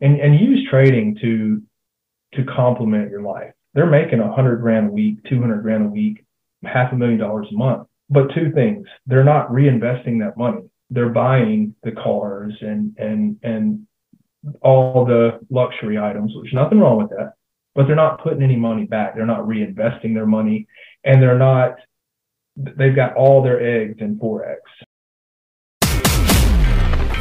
and and use trading to to complement your life. They're making a hundred grand a week, two hundred grand a week, half a million dollars a month. But two things: they're not reinvesting that money. They're buying the cars and and and all the luxury items, which nothing wrong with that. But they're not putting any money back. They're not reinvesting their money, and they're not. They've got all their eggs in forex.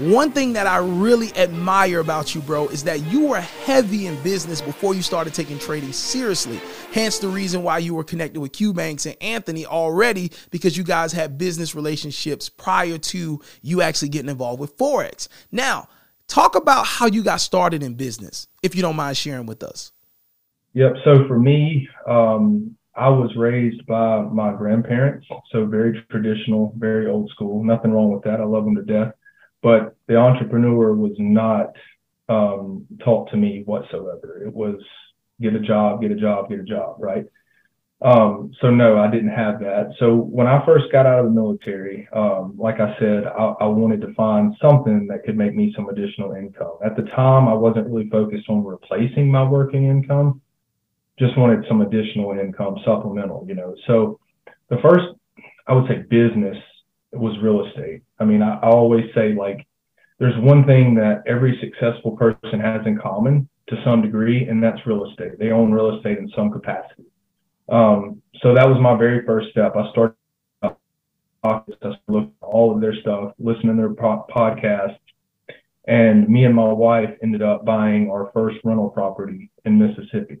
One thing that I really admire about you, bro, is that you were heavy in business before you started taking trading seriously. Hence the reason why you were connected with Q Banks and Anthony already because you guys had business relationships prior to you actually getting involved with Forex. Now, talk about how you got started in business, if you don't mind sharing with us. Yep. So for me, um, I was raised by my grandparents, so very traditional, very old school. Nothing wrong with that. I love them to death but the entrepreneur was not um, taught to me whatsoever. It was get a job, get a job, get a job, right? Um, so no, I didn't have that. So when I first got out of the military, um, like I said, I, I, wanted to find something that could make me some additional income. At the time, I wasn't really focused on replacing my working income. Just wanted some additional income, supplemental, you know. So the first, I would say, business was real estate. I mean, I, I always say like there's one thing that every successful person has in common to some degree, and that's real estate. They own real estate in some capacity. Um, so that was my very first step. I started looked at all of their stuff, listening to their po- podcasts, and me and my wife ended up buying our first rental property in Mississippi.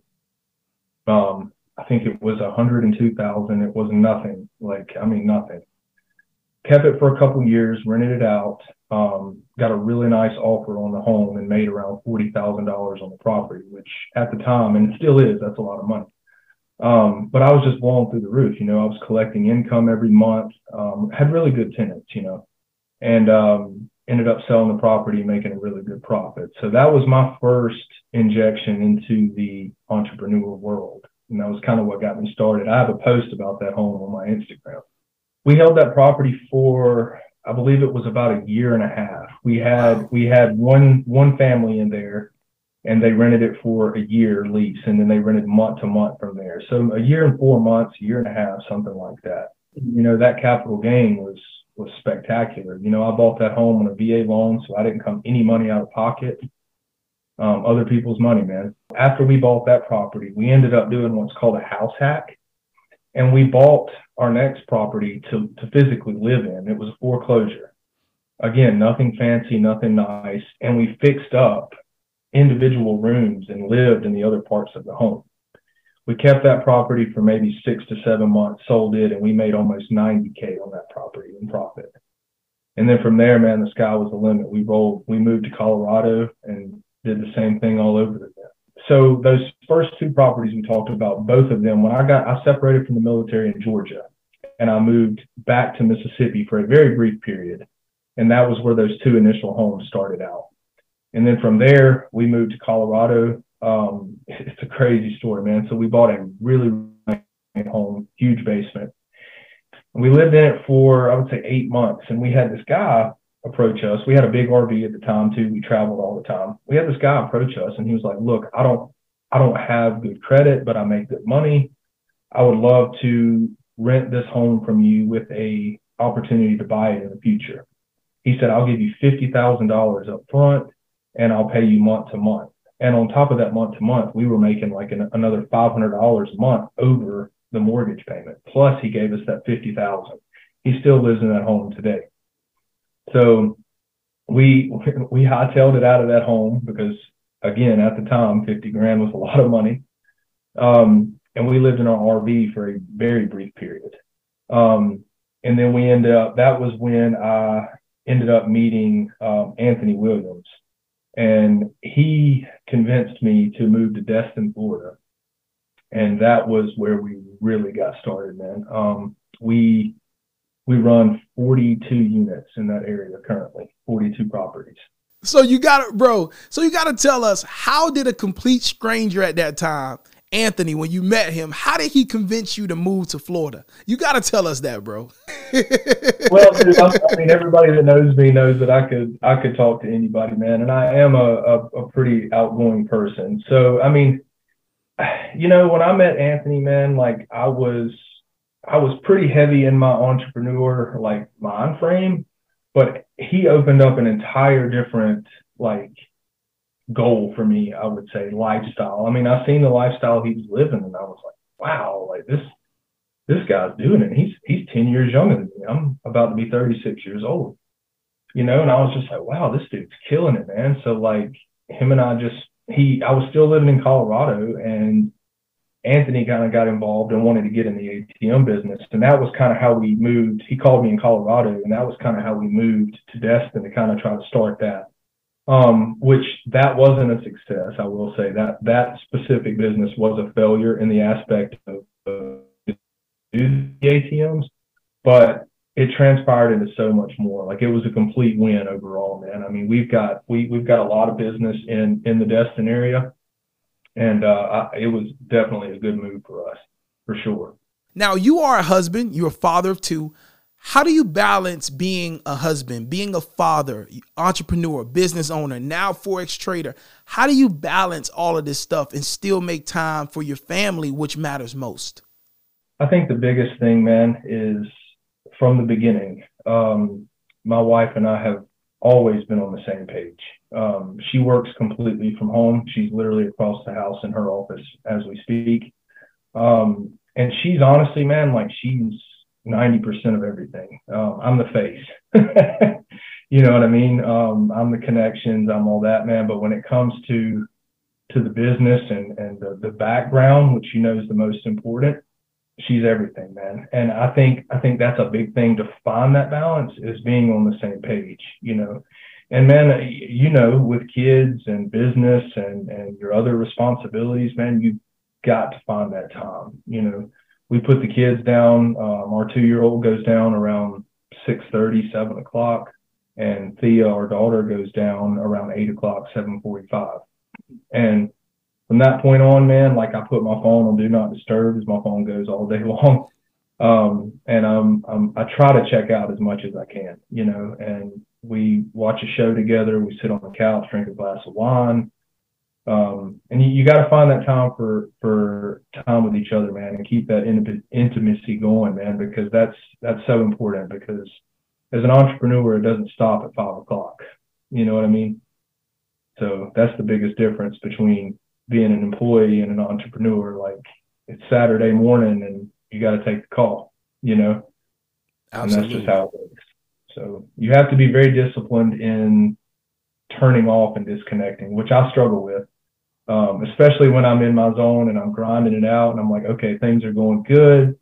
Um, I think it was 102,000. It was nothing. Like I mean, nothing kept it for a couple years, rented it out, um, got a really nice offer on the home and made around $40,000 on the property, which at the time, and it still is, that's a lot of money. Um, but I was just blowing through the roof. You know, I was collecting income every month, um, had really good tenants, you know, and um, ended up selling the property, making a really good profit. So that was my first injection into the entrepreneurial world. And that was kind of what got me started. I have a post about that home on my Instagram we held that property for I believe it was about a year and a half. We had we had one one family in there and they rented it for a year lease and then they rented month to month from there. So a year and four months, a year and a half, something like that. You know, that capital gain was was spectacular. You know, I bought that home on a VA loan, so I didn't come any money out of pocket. Um, other people's money, man. After we bought that property, we ended up doing what's called a house hack and we bought our next property to, to physically live in. It was a foreclosure. Again, nothing fancy, nothing nice. And we fixed up individual rooms and lived in the other parts of the home. We kept that property for maybe six to seven months, sold it, and we made almost 90K on that property in profit. And then from there, man, the sky was the limit. We rolled, we moved to Colorado and did the same thing all over again so those first two properties we talked about, both of them, when I got, I separated from the military in Georgia and I moved back to Mississippi for a very brief period. And that was where those two initial homes started out. And then from there, we moved to Colorado. Um, it's a crazy story, man. So we bought a really nice home, huge basement. We lived in it for, I would say, eight months. And we had this guy approach us. We had a big RV at the time too. We traveled all the time. We had this guy approach us and he was like, look, I don't, I don't have good credit, but I make good money. I would love to rent this home from you with a opportunity to buy it in the future. He said, I'll give you $50,000 up front and I'll pay you month to month. And on top of that month to month, we were making like an, another $500 a month over the mortgage payment. Plus he gave us that 50,000. He still lives in that home today. So we we hightailed it out of that home because again at the time 50 grand was a lot of money. Um, and we lived in our RV for a very brief period. Um, and then we ended up that was when I ended up meeting um, Anthony Williams, and he convinced me to move to Destin, Florida. and that was where we really got started, man. Um, we we run 42 units in that area currently, 42 properties. So you got to, bro. So you got to tell us how did a complete stranger at that time, Anthony, when you met him, how did he convince you to move to Florida? You got to tell us that, bro. well, dude, I mean, everybody that knows me knows that I could I could talk to anybody, man, and I am a, a, a pretty outgoing person. So I mean, you know, when I met Anthony, man, like I was I was pretty heavy in my entrepreneur like mind frame, but he opened up an entire different like goal for me, I would say, lifestyle. I mean, I've seen the lifestyle he was living and I was like, wow, like this this guy's doing it. He's he's 10 years younger than me. I'm about to be 36 years old. You know, and I was just like, wow, this dude's killing it, man. So like him and I just he I was still living in Colorado and Anthony kind of got involved and wanted to get in the ATM business. And that was kind of how we moved. He called me in Colorado, and that was kind of how we moved to Destin to kind of try to start that. Um, which that wasn't a success, I will say. That that specific business was a failure in the aspect of uh, the ATMs, but it transpired into so much more. Like it was a complete win overall, man. I mean, we've got we we've got a lot of business in in the Destin area and uh, I, it was definitely a good move for us for sure. Now you are a husband, you're a father of two. How do you balance being a husband, being a father, entrepreneur, business owner, now forex trader? How do you balance all of this stuff and still make time for your family, which matters most? I think the biggest thing, man, is from the beginning. Um, my wife and I have always been on the same page. Um, she works completely from home. She's literally across the house in her office as we speak. Um, and she's honestly, man, like she's 90% of everything. Um, I'm the face. you know what I mean? Um, I'm the connections, I'm all that, man. But when it comes to to the business and, and the, the background, which you know is the most important, she's everything, man. And I think I think that's a big thing to find that balance is being on the same page, you know. And man, you know, with kids and business and and your other responsibilities, man, you got to find that time. You know, we put the kids down. Um, our two year old goes down around six thirty, seven o'clock, and Thea, our daughter, goes down around eight o'clock, seven forty five. And from that point on, man, like I put my phone on do not disturb as my phone goes all day long. Um, and I'm I try to check out as much as I can, you know, and we watch a show together. We sit on the couch, drink a glass of wine. Um, and you, you got to find that time for, for time with each other, man, and keep that in, intimacy going, man, because that's, that's so important because as an entrepreneur, it doesn't stop at five o'clock. You know what I mean? So that's the biggest difference between being an employee and an entrepreneur. Like it's Saturday morning and you got to take the call, you know? Absolutely. And that's just how it works. So you have to be very disciplined in turning off and disconnecting, which I struggle with. Um, especially when I'm in my zone and I'm grinding it out and I'm like, okay, things are going good,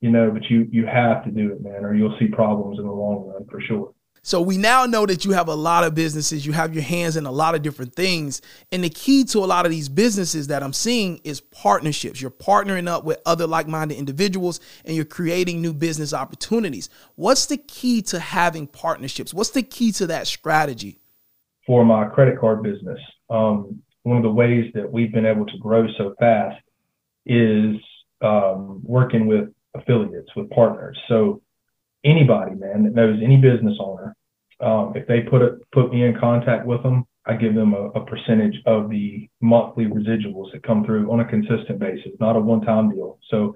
you know, but you you have to do it, man, or you'll see problems in the long run for sure. So we now know that you have a lot of businesses, you have your hands in a lot of different things. And the key to a lot of these businesses that I'm seeing is partnerships. You're partnering up with other like minded individuals and you're creating new business opportunities. What's the key to having partnerships? What's the key to that strategy? For my credit card business, um, one of the ways that we've been able to grow so fast is um, working with affiliates, with partners. So anybody, man, that knows any business owner, um, if they put it, put me in contact with them, I give them a, a, percentage of the monthly residuals that come through on a consistent basis, not a one-time deal. So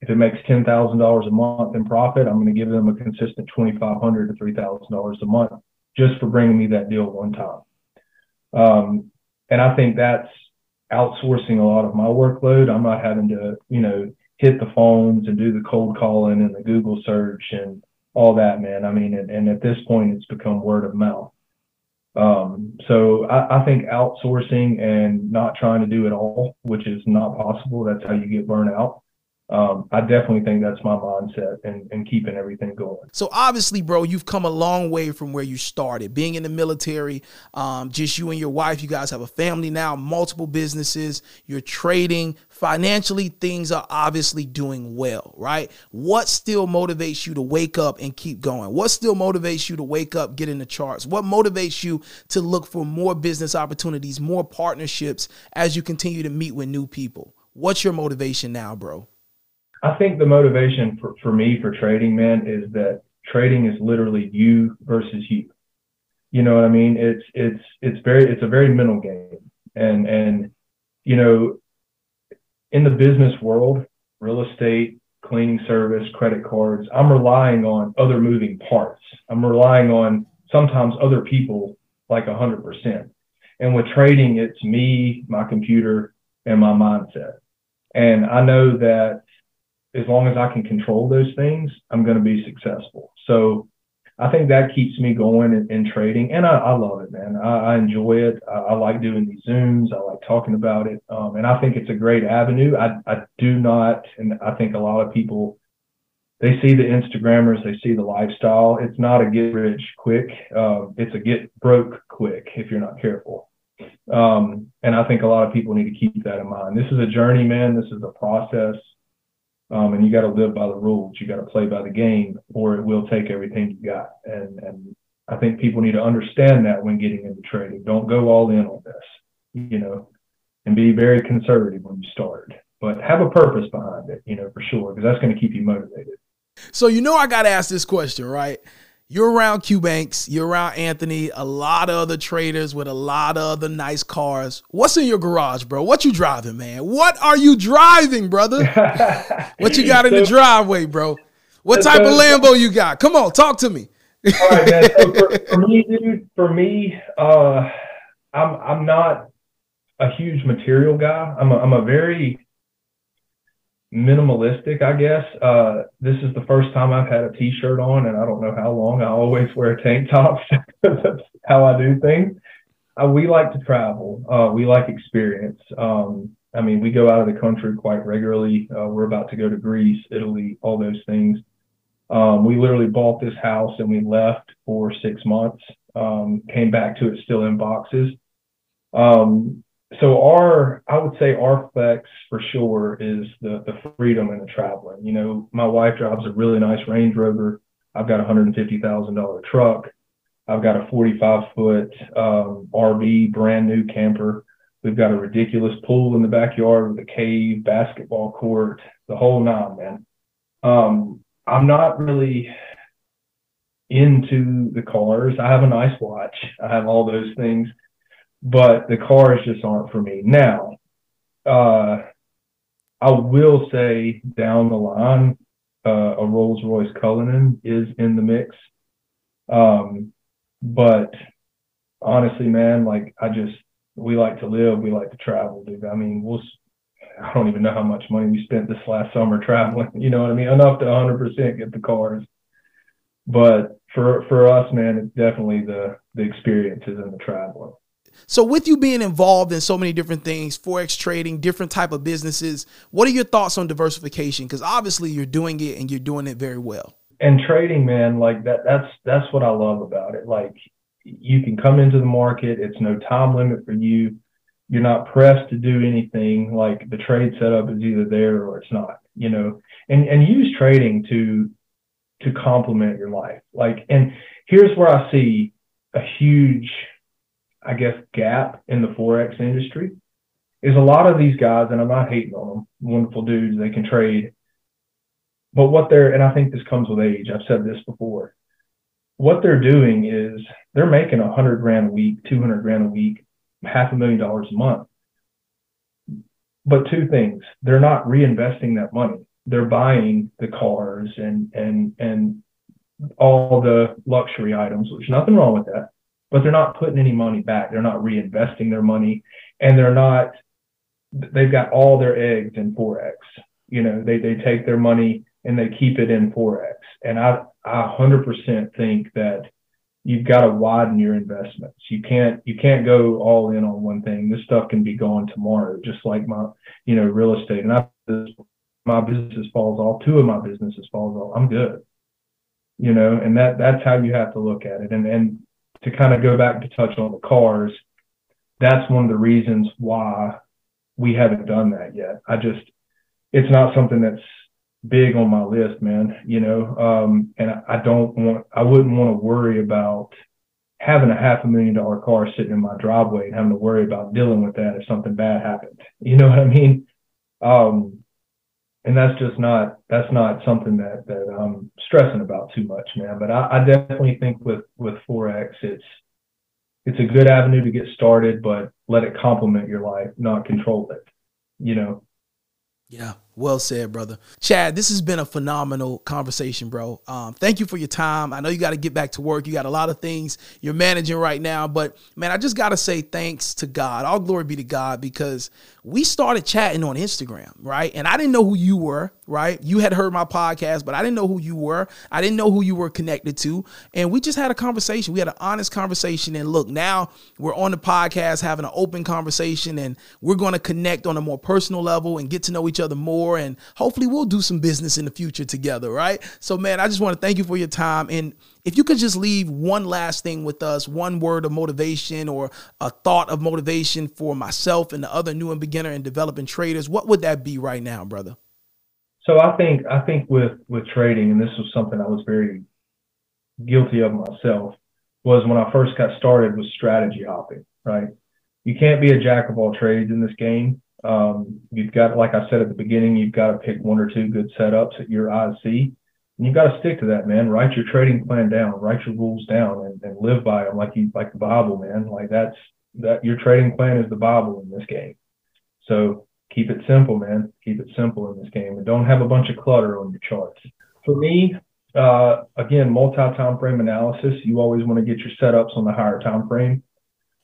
if it makes ten thousand dollars a month in profit, I'm going to give them a consistent twenty-five hundred to three thousand dollars a month just for bringing me that deal one time. Um, and I think that's outsourcing a lot of my workload. I'm not having to, you know, hit the phones and do the cold calling and the Google search and all that, man. I mean, and, and at this point, it's become word of mouth. Um, so I, I, think outsourcing and not trying to do it all, which is not possible. That's how you get burnt out. Um, I definitely think that's my mindset and, and keeping everything going. So obviously, bro, you've come a long way from where you started. Being in the military, um, just you and your wife, you guys have a family now, multiple businesses, you're trading. Financially, things are obviously doing well, right? What still motivates you to wake up and keep going? What still motivates you to wake up, get in the charts? What motivates you to look for more business opportunities, more partnerships as you continue to meet with new people? What's your motivation now, bro? I think the motivation for, for me for trading, man, is that trading is literally you versus you. You know what I mean? It's it's it's very it's a very mental game. And and you know, in the business world, real estate, cleaning service, credit cards, I'm relying on other moving parts. I'm relying on sometimes other people like a hundred percent. And with trading, it's me, my computer, and my mindset. And I know that as long as I can control those things, I'm going to be successful. So I think that keeps me going in, in trading, and I, I, love it, man. I, I enjoy it. I, I, like doing these zooms. I like talking about it, um, and I think it's a great avenue. I, I do not, and I think a lot of people they see the Instagrammers, they see the lifestyle. It's not a get rich quick. Uh, it's a get broke quick if you're not careful. Um, and I think a lot of people need to keep that in mind. This is a journey, man. This is a process. Um, and you got to live by the rules. You got to play by the game, or it will take everything you got. And and I think people need to understand that when getting into trading. Don't go all in on this, you know, and be very conservative when you start. But have a purpose behind it, you know, for sure, because that's going to keep you motivated. So you know, I got to ask this question, right? You're around Q Banks, you're around Anthony, a lot of other traders with a lot of other nice cars. What's in your garage, bro? What you driving, man? What are you driving, brother? what you got in the driveway, bro? What type of Lambo you got? Come on, talk to me. All right, man. So for, for, me, dude, for me, uh, I'm I'm not a huge material guy. I'm a, I'm a very minimalistic, I guess. Uh, this is the first time I've had a t-shirt on, and I don't know how long. I always wear tank tops. That's how I do things. Uh, we like to travel. Uh, we like experience. Um, I mean, we go out of the country quite regularly. Uh, we're about to go to Greece, Italy, all those things. Um, we literally bought this house and we left for six months. Um, came back to it still in boxes. Um, so our i would say our flex for sure is the the freedom and the traveling. You know my wife drives a really nice range rover. I've got a hundred fifty thousand dollar truck. I've got a 45 foot um, rv brand new camper. We've got a ridiculous pool in the backyard with a cave basketball court the whole nine man. Um, i'm not really into the cars. I have a nice watch. I have all those things but the cars just aren't for me. Now, uh, I will say down the line, uh, a Rolls Royce Cullinan is in the mix. Um, but honestly, man, like I just, we like to live, we like to travel, dude. I mean, we'll, I don't even know how much money we spent this last summer traveling. You know what I mean? Enough to 100% get the cars. But for for us, man, it's definitely the the experiences and the traveling. So with you being involved in so many different things, forex trading, different type of businesses, what are your thoughts on diversification? Because obviously you're doing it and you're doing it very well. And trading, man, like that that's that's what I love about it. Like you can come into the market, it's no time limit for you. You're not pressed to do anything. Like the trade setup is either there or it's not, you know. And and use trading to to complement your life. Like and here's where I see a huge I guess, gap in the Forex industry is a lot of these guys, and I'm not hating on them, wonderful dudes, they can trade. But what they're, and I think this comes with age, I've said this before, what they're doing is they're making a hundred grand a week, 200 grand a week, half a million dollars a month. But two things, they're not reinvesting that money. They're buying the cars and, and, and all the luxury items, which nothing wrong with that but they're not putting any money back. They're not reinvesting their money and they're not, they've got all their eggs in Forex. You know, they, they take their money and they keep it in Forex. And I, I 100% think that you've got to widen your investments. You can't, you can't go all in on one thing. This stuff can be gone tomorrow, just like my, you know, real estate. And I, my business falls off, two of my businesses falls off, I'm good. You know, and that that's how you have to look at it. And and to kind of go back to touch on the cars, that's one of the reasons why we haven't done that yet. I just it's not something that's big on my list, man. You know, um, and I, don't want I wouldn't want to worry about having a half a million dollar car sitting in my driveway and having to worry about dealing with that if something bad happened. You know what I mean? Um, and that's just not that's not something that that I'm stressing about too much, man. But I, I definitely think with with forex, it's it's a good avenue to get started, but let it complement your life, not control it. You know. Yeah, well said, brother. Chad, this has been a phenomenal conversation, bro. Um, thank you for your time. I know you got to get back to work. You got a lot of things you're managing right now, but man, I just got to say thanks to God. All glory be to God because we started chatting on Instagram, right? And I didn't know who you were, right? You had heard my podcast, but I didn't know who you were. I didn't know who you were connected to. And we just had a conversation. We had an honest conversation. And look, now we're on the podcast having an open conversation and we're going to connect on a more personal level and get to know each other more and hopefully we'll do some business in the future together, right? So, man, I just want to thank you for your time. And if you could just leave one last thing with us, one word of motivation or a thought of motivation for myself and the other new and beginner and developing traders, what would that be right now, brother? So I think I think with with trading, and this was something I was very guilty of myself, was when I first got started was strategy hopping, right? You can't be a jack of all trades in this game. Um, you've got, like I said at the beginning, you've got to pick one or two good setups that your eyes see. And you've got to stick to that, man. Write your trading plan down, write your rules down, and, and live by them like you like the Bible, man. Like that's that your trading plan is the Bible in this game. So keep it simple, man. Keep it simple in this game, and don't have a bunch of clutter on your charts. For me, uh, again, multi-time frame analysis. You always want to get your setups on the higher time frame.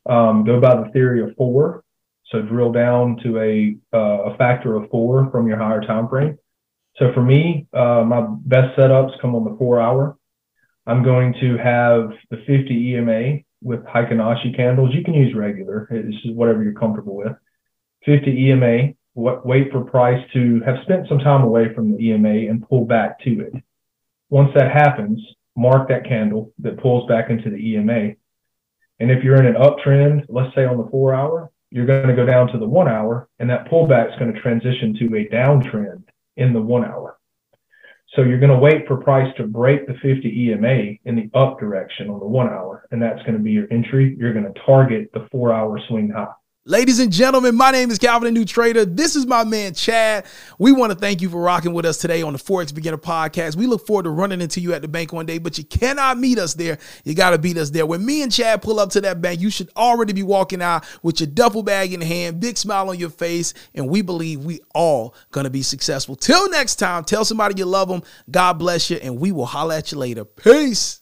Um, go by the theory of four. So drill down to a, uh, a factor of four from your higher time frame. So for me, uh, my best setups come on the four hour. I'm going to have the 50 EMA with Heikin Ashi candles. You can use regular. It's just whatever you're comfortable with. 50 EMA, wait for price to have spent some time away from the EMA and pull back to it. Once that happens, mark that candle that pulls back into the EMA. And if you're in an uptrend, let's say on the four hour, you're going to go down to the one hour, and that pullback is going to transition to a downtrend in the one hour. So you're going to wait for price to break the 50 EMA in the up direction on the one hour, and that's going to be your entry. You're going to target the four hour swing high. Ladies and gentlemen, my name is Calvin, the new trader. This is my man Chad. We want to thank you for rocking with us today on the Forex Beginner Podcast. We look forward to running into you at the bank one day, but you cannot meet us there. You got to beat us there. When me and Chad pull up to that bank, you should already be walking out with your duffel bag in hand, big smile on your face, and we believe we all gonna be successful. Till next time, tell somebody you love them. God bless you, and we will holler at you later. Peace.